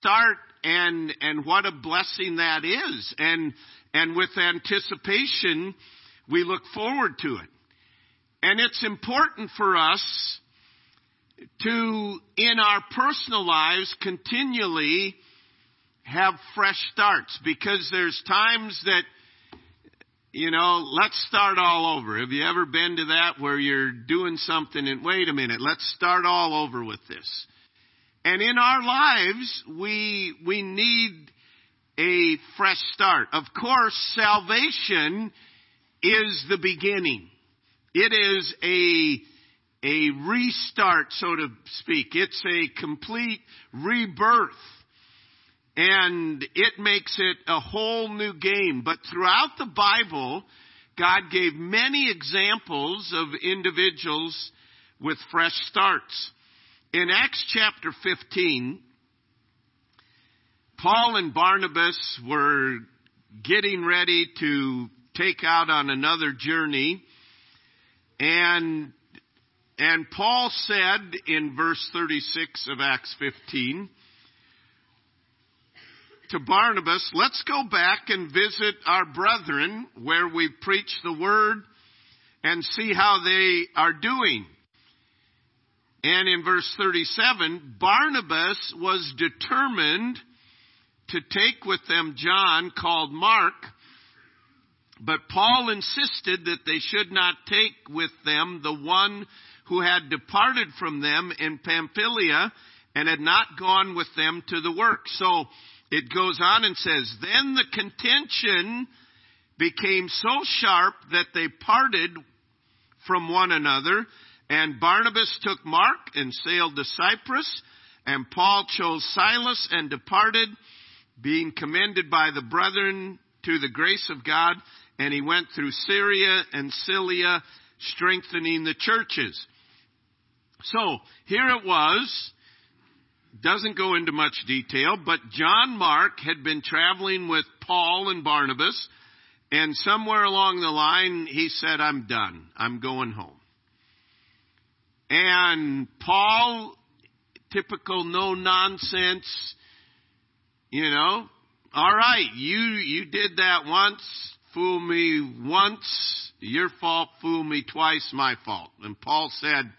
start and and what a blessing that is and and with anticipation we look forward to it and it's important for us to in our personal lives continually have fresh starts because there's times that you know, let's start all over. Have you ever been to that where you're doing something and wait a minute, let's start all over with this. And in our lives, we, we need a fresh start. Of course, salvation is the beginning. It is a, a restart, so to speak. It's a complete rebirth. And it makes it a whole new game. But throughout the Bible, God gave many examples of individuals with fresh starts. In Acts chapter 15, Paul and Barnabas were getting ready to take out on another journey. And, and Paul said in verse 36 of Acts 15 to Barnabas, let's go back and visit our brethren where we preach the word and see how they are doing. And in verse 37, Barnabas was determined to take with them John called Mark, but Paul insisted that they should not take with them the one who had departed from them in Pamphylia and had not gone with them to the work. So it goes on and says, Then the contention became so sharp that they parted from one another and Barnabas took Mark and sailed to Cyprus, and Paul chose Silas and departed, being commended by the brethren to the grace of God, and he went through Syria and Cilicia, strengthening the churches. So, here it was, doesn't go into much detail, but John Mark had been traveling with Paul and Barnabas, and somewhere along the line he said, I'm done. I'm going home. And Paul, typical no nonsense, you know, all right, you, you did that once, fool me once, your fault, fool me twice, my fault. And Paul said,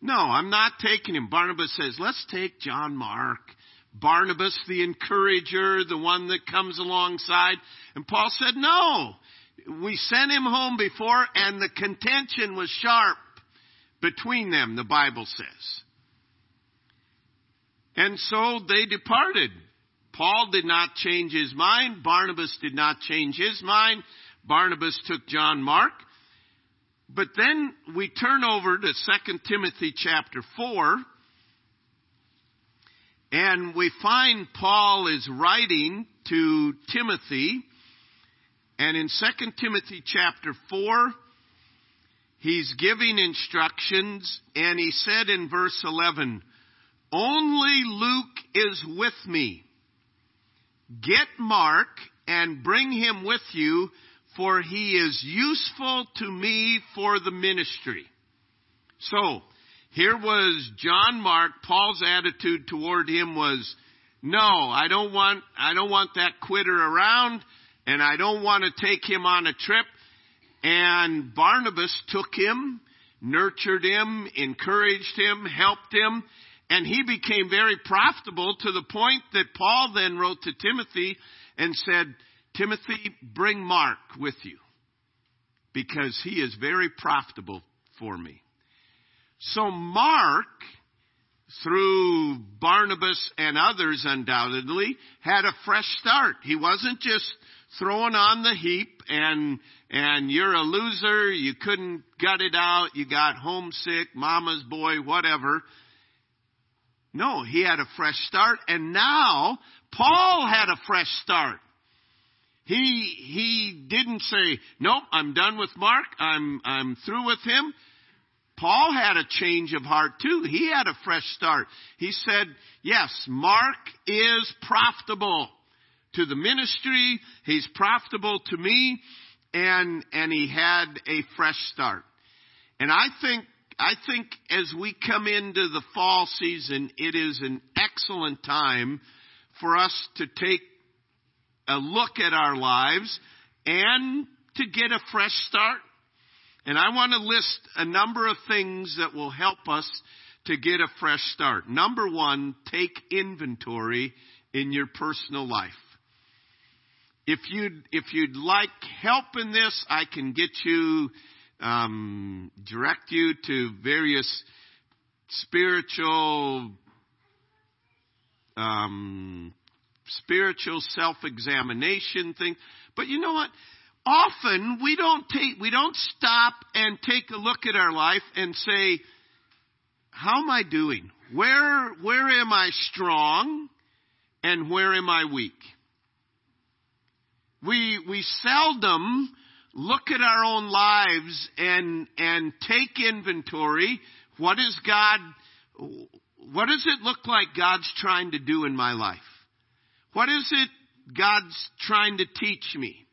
no, I'm not taking him. Barnabas says, let's take John Mark. Barnabas, the encourager, the one that comes alongside. And Paul said, no. We sent him home before and the contention was sharp between them, the Bible says. And so they departed. Paul did not change his mind. Barnabas did not change his mind. Barnabas took John Mark. But then we turn over to 2 Timothy chapter 4. And we find Paul is writing to Timothy. And in 2 Timothy chapter 4, he's giving instructions, and he said in verse 11, Only Luke is with me. Get Mark and bring him with you, for he is useful to me for the ministry. So, here was John Mark. Paul's attitude toward him was, no, I don't want, I don't want that quitter around, and I don't want to take him on a trip. And Barnabas took him, nurtured him, encouraged him, helped him, and he became very profitable to the point that Paul then wrote to Timothy and said, Timothy, bring Mark with you because he is very profitable for me. So Mark, through Barnabas and others undoubtedly, had a fresh start. He wasn't just thrown on the heap and and you're a loser, you couldn't gut it out, you got homesick, mama's boy, whatever. No, he had a fresh start and now Paul had a fresh start. He he didn't say, "Nope, I'm done with Mark. I'm I'm through with him." Paul had a change of heart too. He had a fresh start. He said, "Yes, Mark is profitable to the ministry. He's profitable to me. And, and he had a fresh start. And I think I think as we come into the fall season, it is an excellent time for us to take a look at our lives and to get a fresh start. And I want to list a number of things that will help us to get a fresh start. Number one, take inventory in your personal life. If you'd, if you'd like help in this, I can get you, um, direct you to various spiritual, um, spiritual self-examination thing. But you know what? Often we don't take, we don't stop and take a look at our life and say, how am I doing? Where, where am I strong and where am I weak? We, we seldom look at our own lives and, and take inventory. What is God, what does it look like God's trying to do in my life? What is it God's trying to teach me?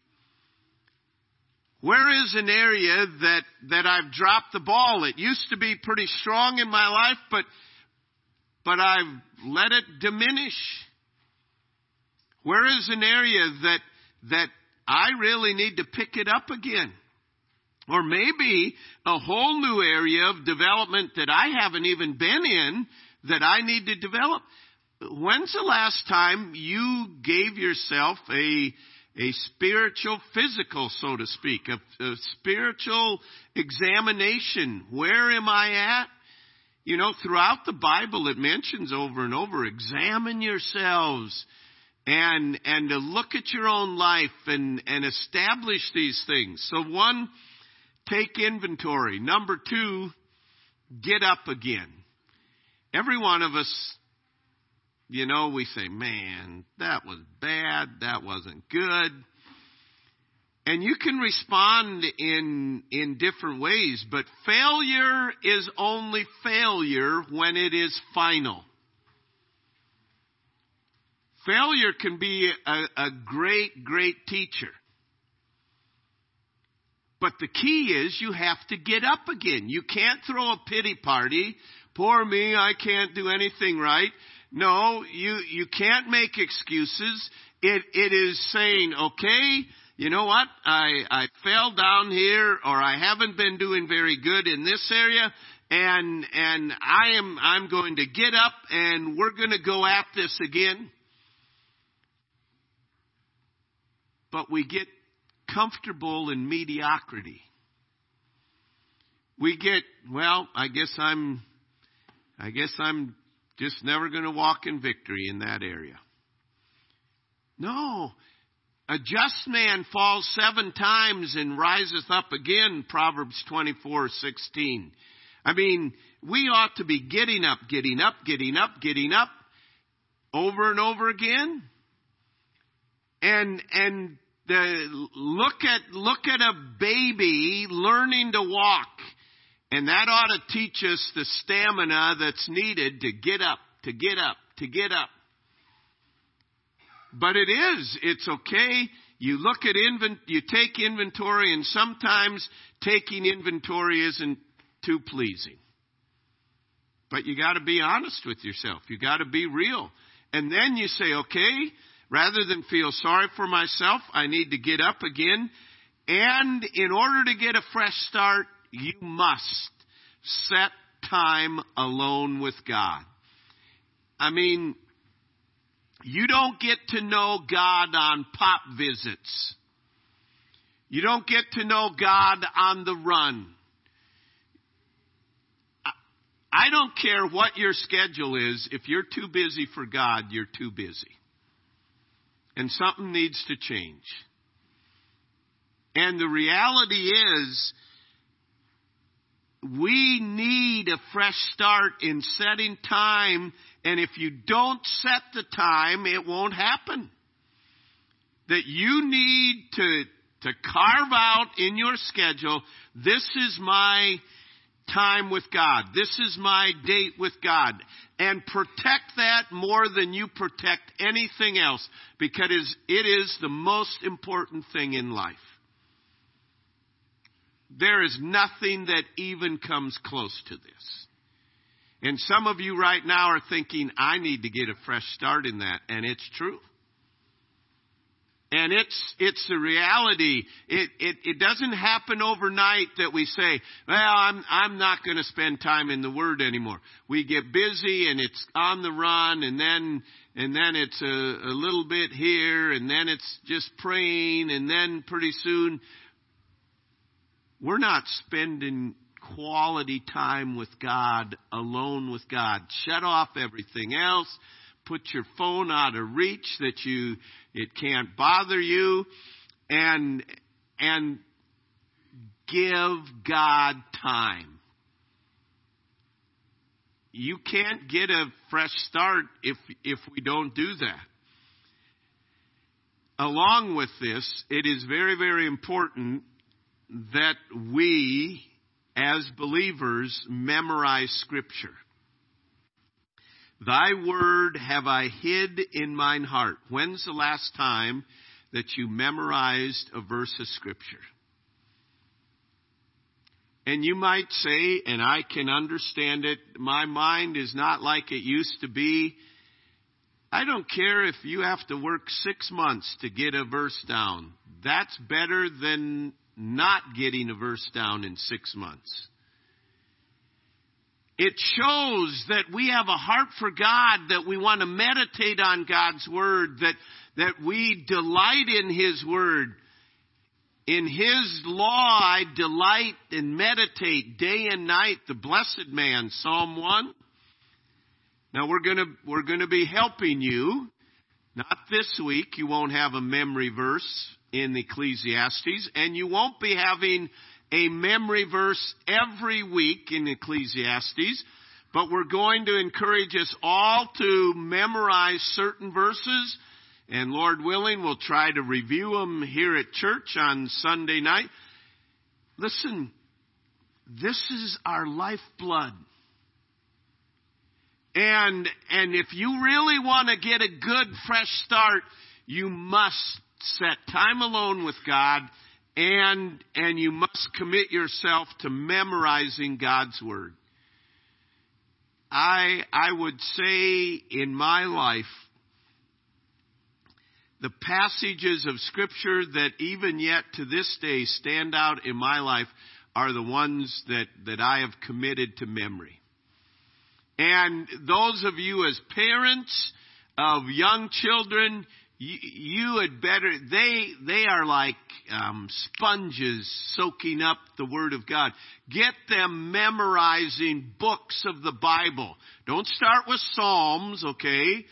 Where is an area that, that I've dropped the ball? It used to be pretty strong in my life, but, but I've let it diminish. Where is an area that, that I really need to pick it up again? Or maybe a whole new area of development that I haven't even been in that I need to develop. When's the last time you gave yourself a a spiritual, physical, so to speak, a, a spiritual examination. Where am I at? You know, throughout the Bible it mentions over and over, examine yourselves and, and to look at your own life and, and establish these things. So one, take inventory. Number two, get up again. Every one of us you know, we say, man, that was bad, that wasn't good. And you can respond in, in different ways, but failure is only failure when it is final. Failure can be a, a great, great teacher. But the key is you have to get up again. You can't throw a pity party. Poor me, I can't do anything right. No, you, you can't make excuses. It, it is saying, okay, you know what? I, I fell down here or I haven't been doing very good in this area and, and I am, I'm going to get up and we're going to go at this again. But we get comfortable in mediocrity. We get, well, I guess I'm, I guess I'm just never going to walk in victory in that area. No. A just man falls seven times and riseth up again, Proverbs 24, 16. I mean, we ought to be getting up, getting up, getting up, getting up over and over again. And, and the, look at, look at a baby learning to walk and that ought to teach us the stamina that's needed to get up, to get up, to get up. But it is. It's okay. You look at invent, you take inventory and sometimes taking inventory isn't too pleasing. But you gotta be honest with yourself. You gotta be real. And then you say, okay, rather than feel sorry for myself, I need to get up again. And in order to get a fresh start, you must set time alone with God. I mean, you don't get to know God on pop visits. You don't get to know God on the run. I don't care what your schedule is. If you're too busy for God, you're too busy. And something needs to change. And the reality is, we need a fresh start in setting time, and if you don't set the time, it won't happen. That you need to, to carve out in your schedule, this is my time with God. This is my date with God. And protect that more than you protect anything else because it is the most important thing in life. there is nothing that even comes close to this. And some of you right now are thinking, I need to get a fresh start in that. And it's true. And it's, it's a reality. It, it, it doesn't happen overnight that we say, well, I'm, I'm not going to spend time in the Word anymore. We get busy and it's on the run and then, and then it's a, a little bit here and then it's just praying and then pretty soon we're not spending quality time with God, alone with God. Shut off everything else. Put your phone out of reach that you, it can't bother you and, and give God time. You can't get a fresh start if, if we don't do that. Along with this, it is very, very important that we, as believers, memorize Scripture. Thy word have I hid in mine heart. When's the last time that you memorized a verse of Scripture? And you might say, and I can understand it, my mind is not like it used to be. I don't care if you have to work six months to get a verse down. That's better than not getting a verse down in six months. It shows that we have a heart for God, that we want to meditate on God's Word, that, that we delight in His Word. In His law I delight and meditate day and night, the blessed man, Psalm 1. Now we're gonna, we're gonna be helping you. Not this week, you won't have a memory verse in Ecclesiastes, and you won't be having a memory verse every week in Ecclesiastes, but we're going to encourage us all to memorize certain verses, and Lord willing, we'll try to review them here at church on Sunday night. Listen, this is our lifeblood. And, and if you really want to get a good fresh start, you must set time alone with God and, and you must commit yourself to memorizing God's Word. I, I would say in my life, the passages of Scripture that even yet to this day stand out in my life are the ones that, that I have committed to memory. And those of you as parents of young children, you, you had better they they are like um, sponges soaking up the word of god. Get them memorizing books of the bible. Don't start with psalms okay?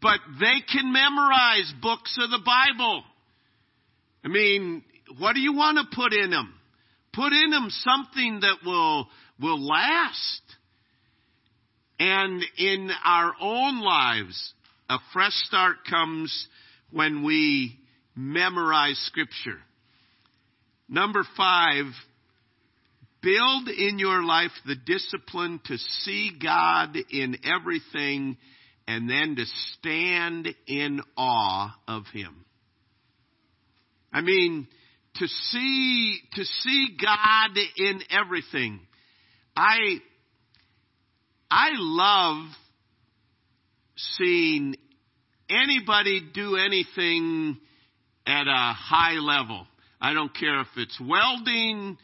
But they can memorize books of the bible. I mean what do you want to put in them put in them something that will will last. And in our own lives a fresh start comes when we memorize Scripture. Number five, build in your life the discipline to see God in everything and then to stand in awe of Him. I mean, to see, to see God in everything. I, I love seeing anybody do anything at a high level. I don't care if it's welding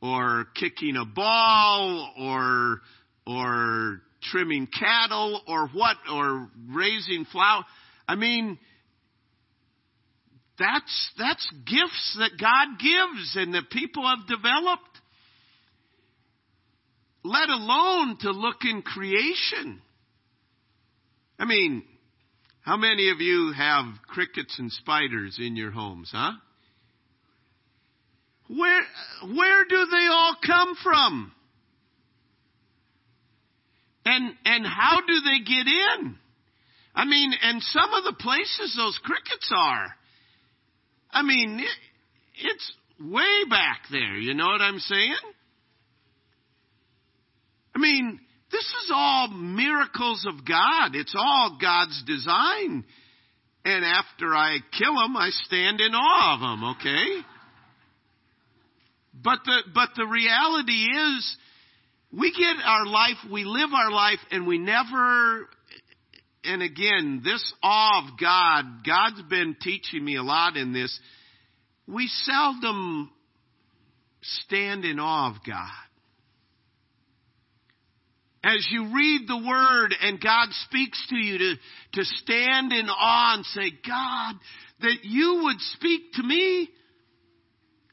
or kicking a ball or or trimming cattle or what or raising flower. I mean that's that's gifts that God gives and that people have developed. Let alone to look in creation. I mean, how many of you have crickets and spiders in your homes, huh? Where, where do they all come from? And, and how do they get in? I mean, and some of the places those crickets are, I mean, it, it's way back there, you know what I'm saying? I mean, this is all miracles of God. It's all God's design. And after I kill them, I stand in awe of them, okay? But the, but the reality is, we get our life, we live our life, and we never, and again, this awe of God, God's been teaching me a lot in this. We seldom stand in awe of God. As you read the Word and God speaks to you to, to stand in awe and say, God, that you would speak to me.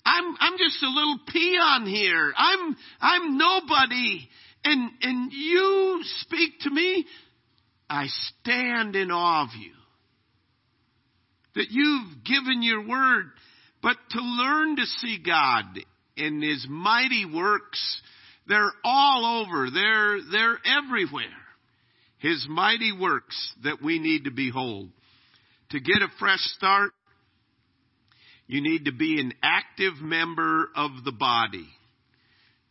I'm, I'm just a little peon here. I'm, I'm nobody. And, and you speak to me. I stand in awe of you. That you've given your word, but to learn to see God in His mighty works, they're all over. They're, they're everywhere. His mighty works that we need to behold. To get a fresh start, you need to be an active member of the body.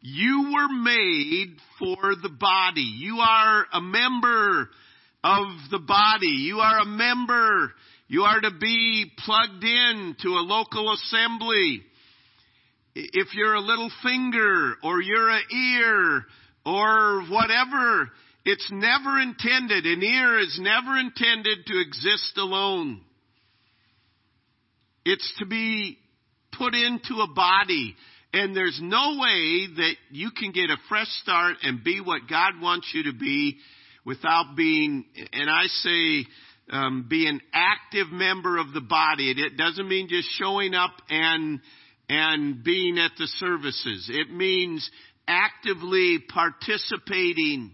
You were made for the body. You are a member of the body. You are a member. You are to be plugged in to a local assembly. If you're a little finger or you're an ear or whatever, it's never intended. An ear is never intended to exist alone. It's to be put into a body. And there's no way that you can get a fresh start and be what God wants you to be without being, and I say, um, be an active member of the body. It doesn't mean just showing up and and being at the services. It means actively participating,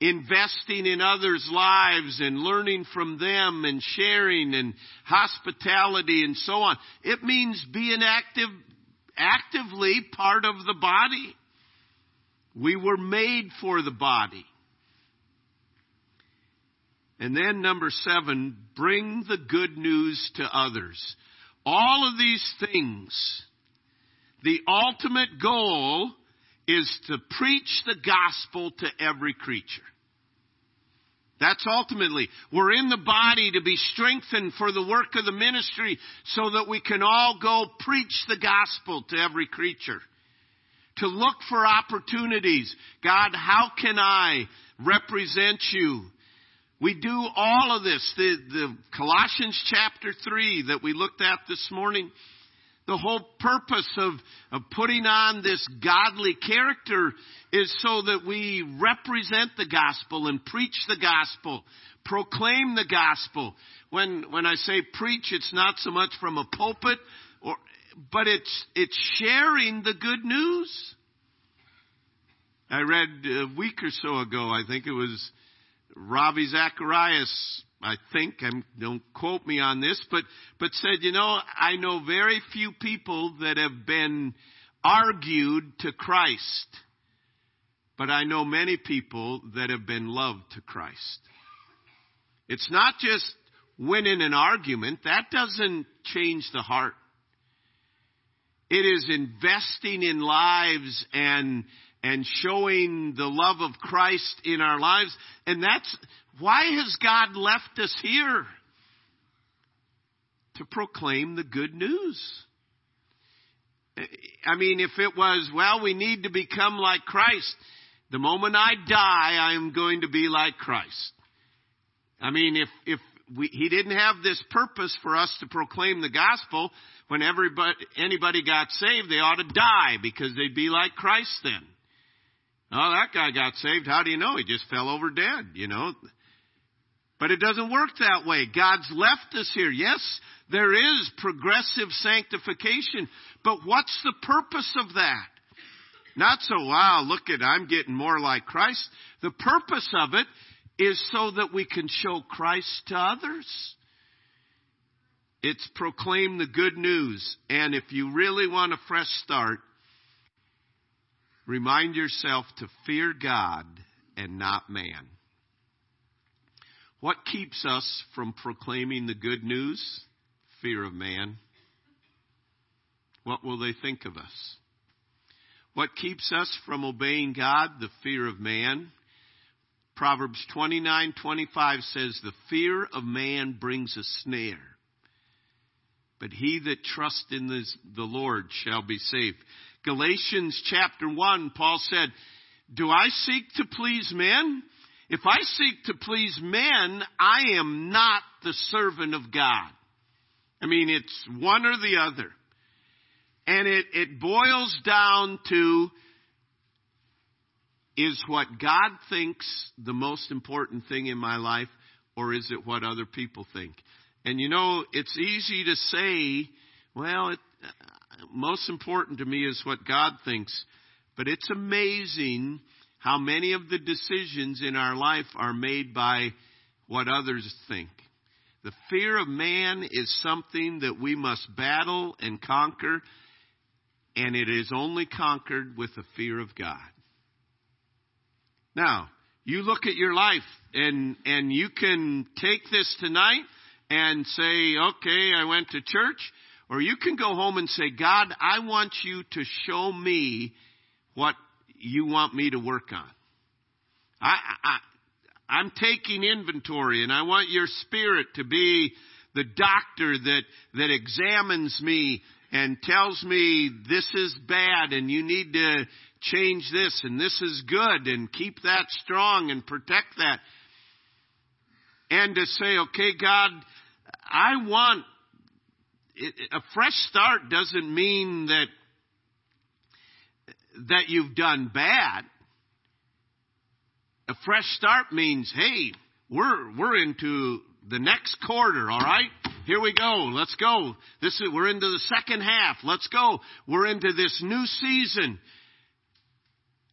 investing in others' lives and learning from them and sharing and hospitality and so on. It means being active, actively part of the body. We were made for the body. And then number seven, bring the good news to others. All of these things, the ultimate goal is to preach the gospel to every creature. That's ultimately, we're in the body to be strengthened for the work of the ministry so that we can all go preach the gospel to every creature. To look for opportunities. God, how can I represent you? We do all of this. The, the Colossians chapter 3 that we looked at this morning, the whole purpose of, of putting on this godly character is so that we represent the gospel and preach the gospel, proclaim the gospel. When, when I say preach, it's not so much from a pulpit, or, but it's, it's sharing the good news. I read a week or so ago, I think it was Ravi Zacharias, I think, don't quote me on this, but, but said, you know, I know very few people that have been argued to Christ, but I know many people that have been loved to Christ. It's not just winning an argument. That doesn't change the heart. It is investing in lives and and showing the love of Christ in our lives. And that's why has God left us here? To proclaim the good news. I mean, if it was, well, we need to become like Christ, the moment I die, I am going to be like Christ. I mean, if, if we, he didn't have this purpose for us to proclaim the gospel, when everybody, anybody got saved, they ought to die because they'd be like Christ then. Oh, that guy got saved. How do you know? He just fell over dead, you know. But it doesn't work that way. God's left us here. Yes, there is progressive sanctification, but what's the purpose of that? Not so, wow, look at, I'm getting more like Christ. The purpose of it is so that we can show Christ to others. It's proclaim the good news. And if you really want a fresh start, Remind yourself to fear God and not man. What keeps us from proclaiming the good news? Fear of man. What will they think of us? What keeps us from obeying God? The fear of man. Proverbs 29:25 says the fear of man brings a snare. but he that trusts in the Lord shall be saved. Galatians chapter 1, Paul said, Do I seek to please men? If I seek to please men, I am not the servant of God. I mean, it's one or the other. And it, it boils down to is what God thinks the most important thing in my life, or is it what other people think? And you know, it's easy to say, well, it, most important to me is what God thinks. But it's amazing how many of the decisions in our life are made by what others think. The fear of man is something that we must battle and conquer, and it is only conquered with the fear of God. Now, you look at your life and, and you can take this tonight and say, okay, I went to church, or you can go home and say, God, I want you to show me what you want me to work on. I, I, I'm taking inventory and I want your spirit to be the doctor that, that examines me and tells me this is bad and you need to change this and this is good and keep that strong and protect that. And to say, okay, God, I want a fresh start doesn't mean that that you've done bad. A fresh start means, hey, we're we're into the next quarter, all right? Here we go. Let's go. This is we're into the second half. Let's go. We're into this new season.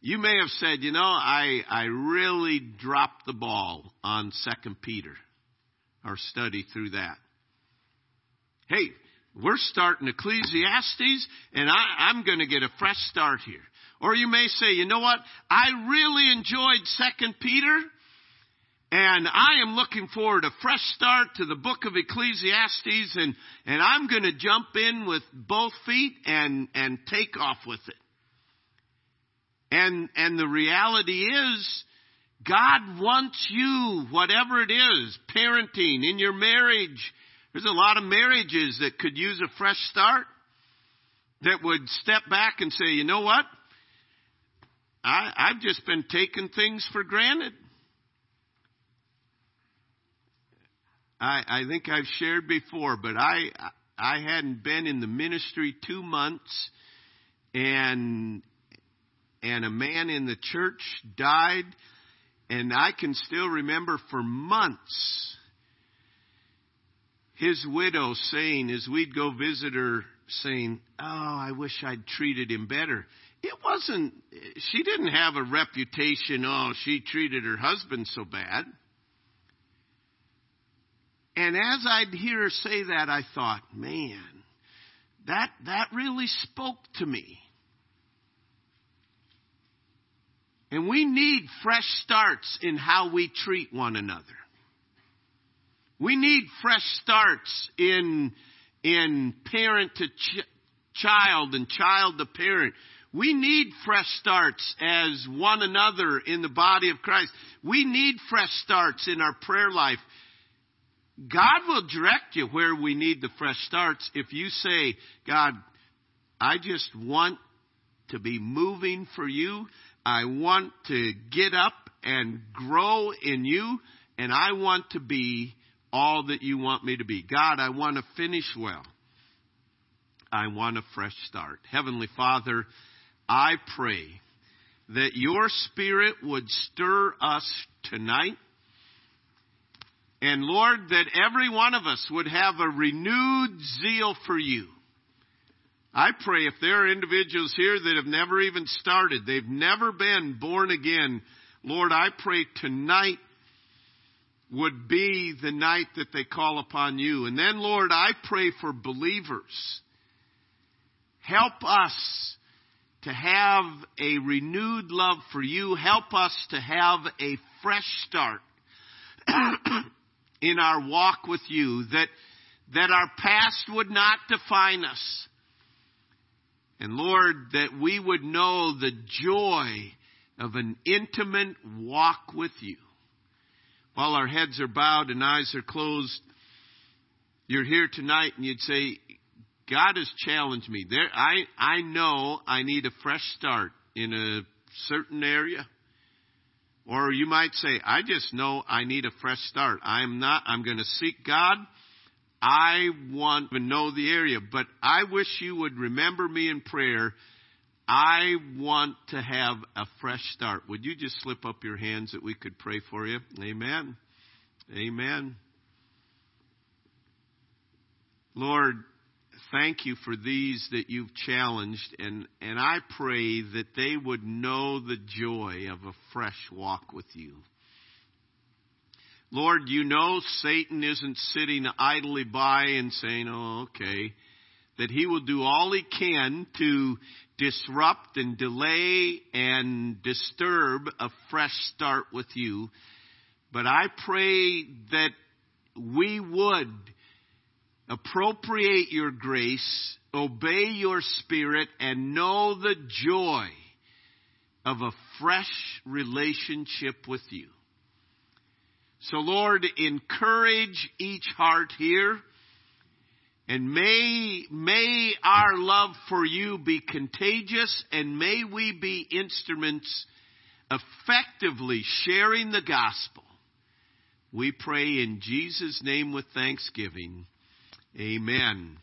You may have said, you know, I I really dropped the ball on Second Peter, our study through that. Hey, we're starting Ecclesiastes, and I, I'm going to get a fresh start here. Or you may say, you know what? I really enjoyed Second Peter, and I am looking forward a fresh start to the book of Ecclesiastes, and, and I'm going to jump in with both feet and, and take off with it. And, and the reality is, God wants you, whatever it is, parenting, in your marriage, there's a lot of marriages that could use a fresh start that would step back and say, you know what? I, I've just been taking things for granted. I, I think I've shared before, but I I hadn't been in the ministry two months, and and a man in the church died, and I can still remember for months his widow saying, as we'd go visit her, saying, Oh, I wish I'd treated him better. It wasn't, she didn't have a reputation, oh, she treated her husband so bad. And as I'd hear her say that, I thought, man, that, that really spoke to me. And we need fresh starts in how we treat one another. We need fresh starts in, in parent to ch- child and child to parent. We need fresh starts as one another in the body of Christ. We need fresh starts in our prayer life. God will direct you where we need the fresh starts if you say, God, I just want to be moving for you. I want to get up and grow in you, and I want to be all that you want me to be. God, I want to finish well. I want a fresh start. Heavenly Father, I pray that your Spirit would stir us tonight. And Lord, that every one of us would have a renewed zeal for you. I pray if there are individuals here that have never even started, they've never been born again, Lord, I pray tonight would be the night that they call upon you. And then, Lord, I pray for believers. Help us to have a renewed love for you. Help us to have a fresh start in our walk with you, that, that our past would not define us. And Lord, that we would know the joy of an intimate walk with you while our heads are bowed and eyes are closed, you're here tonight and you'd say, God has challenged me. There, I, I know I need a fresh start in a certain area. Or you might say, I just know I need a fresh start. I'm not, I'm going to seek God. I want to know the area, but I wish you would remember me in prayer. I want to have a fresh start. Would you just slip up your hands that we could pray for you? Amen. Amen. Lord, thank you for these that you've challenged, and, and I pray that they would know the joy of a fresh walk with you. Lord, you know Satan isn't sitting idly by and saying, oh, okay, that he will do all he can to disrupt and delay and disturb a fresh start with you. But I pray that we would appropriate your grace, obey your spirit, and know the joy of a fresh relationship with you. So Lord, encourage each heart here. And may, may our love for you be contagious and may we be instruments effectively sharing the gospel. We pray in Jesus' name with thanksgiving. Amen.